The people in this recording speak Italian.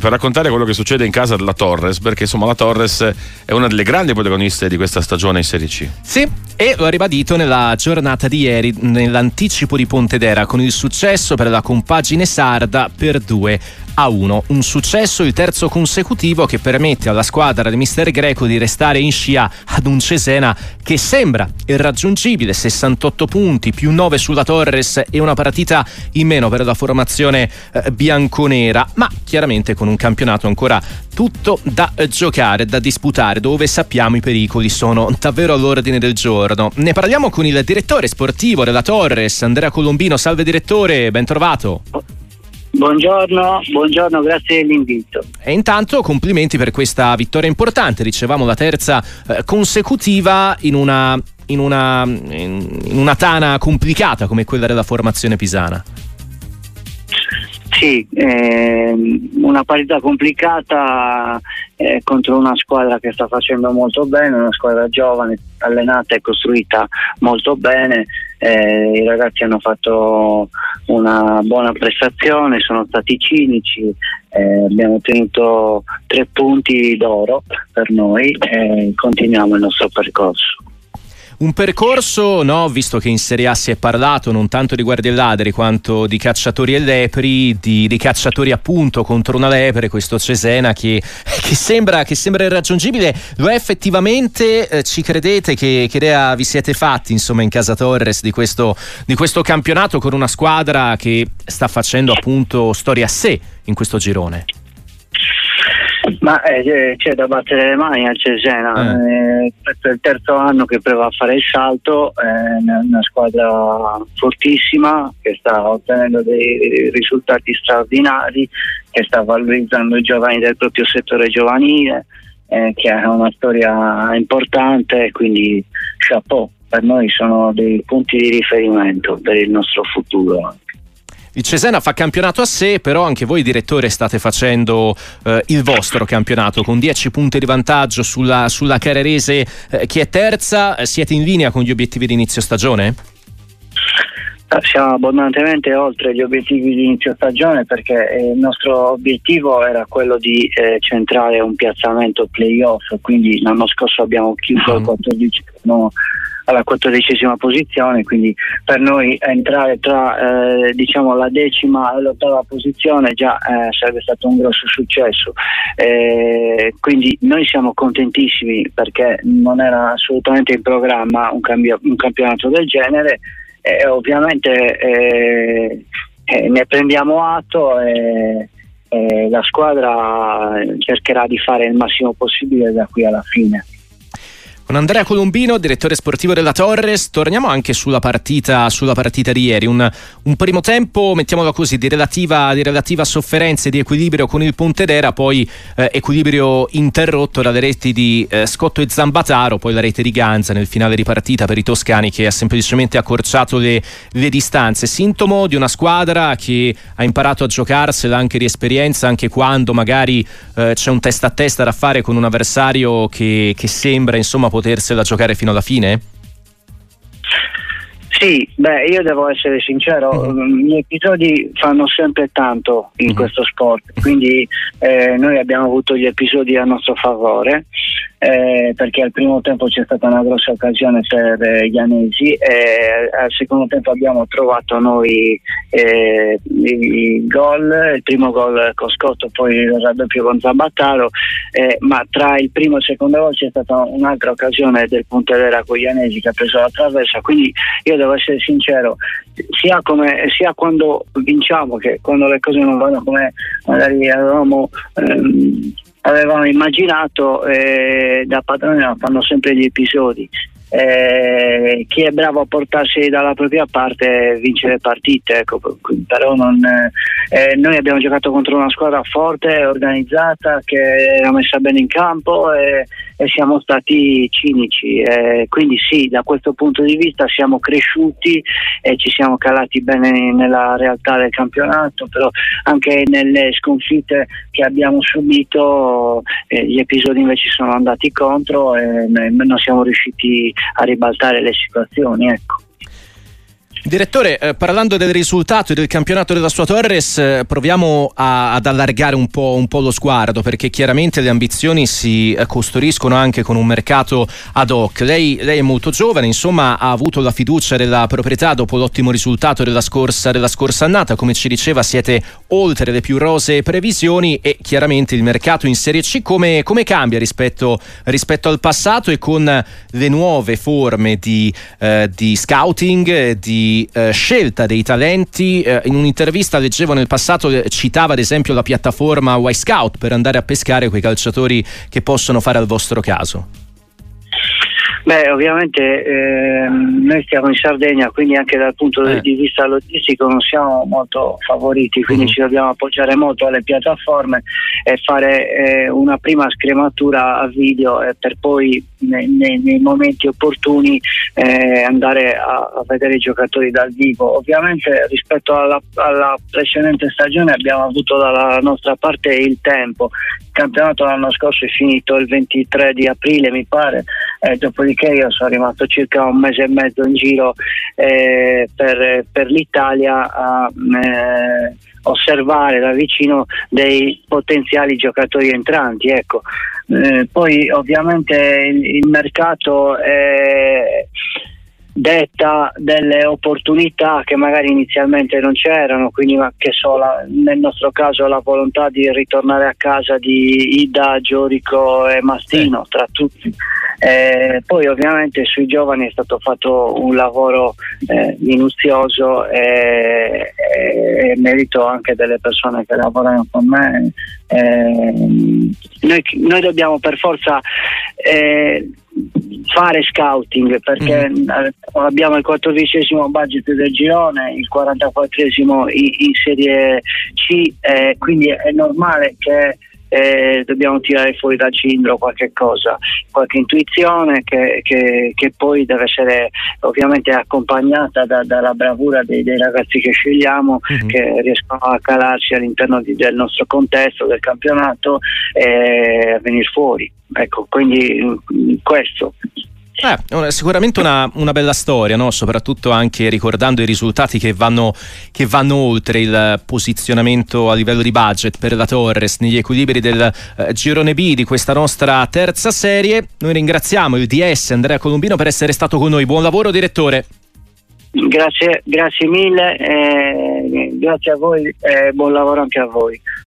per raccontare quello che succede in casa della Torres, perché insomma la Torres è una delle grandi protagoniste di questa stagione in Serie C. Sì, e lo ha ribadito nella giornata di ieri, nell'anticipo di Pontedera, con il successo per la compagine sarda per 2 a 1. Un successo, il terzo consecutivo, che permette alla squadra di Mister Greco di restare in scia ad un Cesena che sembra irraggiungibile, 68 punti più 9 sulla Torres e una partita in meno per la formazione eh, bianconera, ma chiaramente con un campionato ancora tutto da giocare, da disputare, dove sappiamo i pericoli sono davvero all'ordine del giorno. Ne parliamo con il direttore sportivo della Torres, Andrea Colombino. Salve direttore, ben trovato. Buongiorno, buongiorno, grazie dell'invito. E intanto complimenti per questa vittoria importante, ricevamo la terza eh, consecutiva in una, in, una, in una tana complicata come quella della formazione pisana. Sì, ehm, una partita complicata eh, contro una squadra che sta facendo molto bene, una squadra giovane, allenata e costruita molto bene. Eh, I ragazzi hanno fatto una buona prestazione, sono stati cinici, eh, abbiamo ottenuto tre punti d'oro per noi e continuiamo il nostro percorso. Un percorso, no, visto che in Serie A si è parlato non tanto di guardie ladri quanto di cacciatori e lepri, di, di cacciatori appunto contro una lepre, questo Cesena che, che, sembra, che sembra, irraggiungibile, lo è effettivamente, eh, ci credete che, che idea vi siete fatti insomma in casa Torres di questo, di questo campionato con una squadra che sta facendo appunto storia a sé in questo girone? Ma eh, c'è da battere le mani al Cesena, eh. Eh, questo è il terzo anno che prova a fare il salto, è una squadra fortissima che sta ottenendo dei risultati straordinari, che sta valorizzando i giovani del proprio settore giovanile, eh, che ha una storia importante, quindi chapeau, per noi sono dei punti di riferimento per il nostro futuro. Il Cesena fa campionato a sé, però anche voi direttore state facendo eh, il vostro campionato con 10 punti di vantaggio sulla, sulla Carrarese eh, che è terza. Siete in linea con gli obiettivi di inizio stagione? Siamo abbondantemente oltre gli obiettivi di inizio stagione perché eh, il nostro obiettivo era quello di eh, centrare un piazzamento playoff, quindi l'anno scorso abbiamo chiuso il 14 mm. no, alla quattordicesima posizione, quindi per noi entrare tra eh, diciamo la decima e l'ottava posizione già eh, sarebbe stato un grosso successo. Eh, quindi noi siamo contentissimi perché non era assolutamente in programma un, cambio, un campionato del genere e ovviamente eh, eh, ne prendiamo atto e la squadra cercherà di fare il massimo possibile da qui alla fine. Con Andrea Colombino, direttore sportivo della Torres, torniamo anche sulla partita, sulla partita di ieri. Un, un primo tempo, mettiamolo così, di relativa, di relativa sofferenza e di equilibrio con il Pontedera, poi eh, equilibrio interrotto dalle reti di eh, Scotto e Zambataro, poi la rete di Ganza nel finale di partita per i toscani che ha semplicemente accorciato le, le distanze. Sintomo di una squadra che ha imparato a giocarsela anche di esperienza, anche quando magari eh, c'è un testa a testa da fare con un avversario che, che sembra insomma potersela giocare fino alla fine? Sì, beh, io devo essere sincero, mm. gli episodi fanno sempre tanto in mm. questo sport, quindi eh, noi abbiamo avuto gli episodi a nostro favore eh, perché al primo tempo c'è stata una grossa occasione per eh, gli anesi e al secondo tempo abbiamo trovato noi eh, il gol, il primo gol con Scotto, poi il raddoppio con Zambattaro, eh, ma tra il primo e il secondo gol c'è stata un'altra occasione del Pontedera con gli anesi che ha preso la traversa, quindi io devo essere sincero, sia, come, sia quando vinciamo che quando le cose non vanno come magari avevamo ehm, avevamo immaginato, eh, da padrone fanno sempre gli episodi. Eh, chi è bravo a portarsi dalla propria parte vince le partite, ecco, però non, eh, noi abbiamo giocato contro una squadra forte, organizzata, che ha messa bene in campo e, e siamo stati cinici. Eh, quindi sì, da questo punto di vista siamo cresciuti e ci siamo calati bene nella realtà del campionato, però anche nelle sconfitte che abbiamo subito eh, gli episodi invece sono andati contro e non siamo riusciti a ribaltare le situazioni. Ecco. Direttore, eh, parlando del risultato del campionato della sua Torres, eh, proviamo a, ad allargare un po', un po', lo sguardo perché chiaramente le ambizioni si eh, costruiscono anche con un mercato ad hoc. Lei, lei, è molto giovane, insomma ha avuto la fiducia della proprietà dopo l'ottimo risultato della scorsa, della scorsa annata, come ci diceva siete oltre le più rose previsioni e chiaramente il mercato in Serie C come, come cambia rispetto, rispetto, al passato e con le nuove forme di, eh, di scouting, di eh, scelta dei talenti. Eh, in un'intervista leggevo nel passato, eh, citava ad esempio la piattaforma Y Scout per andare a pescare quei calciatori che possono fare al vostro caso. Beh, ovviamente eh, noi stiamo in Sardegna, quindi anche dal punto eh. di vista logistico non siamo molto favoriti, quindi mm-hmm. ci dobbiamo appoggiare molto alle piattaforme e fare eh, una prima scrematura a video e per poi nei, nei, nei momenti opportuni eh, andare a, a, vedere i giocatori dal vivo. Ovviamente rispetto alla, alla precedente stagione abbiamo avuto dalla nostra parte il tempo. Il campionato l'anno scorso è finito il 23 di aprile, mi pare, eh, dopodiché io sono rimasto circa un mese e mezzo in giro eh, per, per, l'Italia a eh, osservare da vicino dei potenziali giocatori entranti. Ecco. Eh, poi ovviamente il, il mercato è detta delle opportunità che magari inizialmente non c'erano, quindi che so, la, nel nostro caso la volontà di ritornare a casa di Ida, Giorico e Mastino, tra tutti. Eh, poi ovviamente sui giovani è stato fatto un lavoro eh, minuzioso e, e, merito anche delle persone che lavorano con me. Eh, noi, noi, dobbiamo per forza eh, fare scouting perché mm. abbiamo il quattordicesimo budget del girone, il 44esimo in, in Serie C, eh, quindi è normale che eh, dobbiamo tirare fuori dal cilindro qualche cosa, qualche intuizione che, che, che poi deve essere ovviamente accompagnata da, dalla bravura dei, dei, ragazzi che scegliamo, mm-hmm. che riescono a calarci all'interno di, del nostro contesto, del campionato e a venire fuori. Ecco, quindi mm, questo. Eh, sicuramente una, una bella storia, no? soprattutto anche ricordando i risultati che vanno, che vanno, oltre il posizionamento a livello di budget per la Torres negli equilibri del eh, girone B di questa nostra terza serie. Noi ringraziamo il DS Andrea Colombino per essere stato con noi. Buon lavoro direttore. Grazie, grazie mille, eh, grazie a voi e buon lavoro anche a voi.